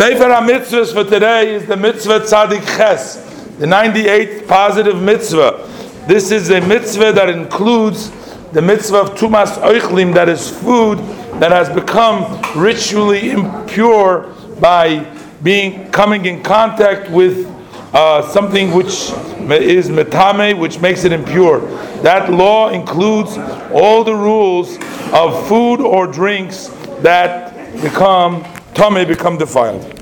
Sefer HaMitzvahs for today is the Mitzvah Tzadik Ches, the 98th positive mitzvah. This is a mitzvah that includes the mitzvah of Tumas Oichlim, that is food that has become ritually impure by being coming in contact with uh, something which is metame, which makes it impure. That law includes all the rules of food or drinks that become tame, become defiled.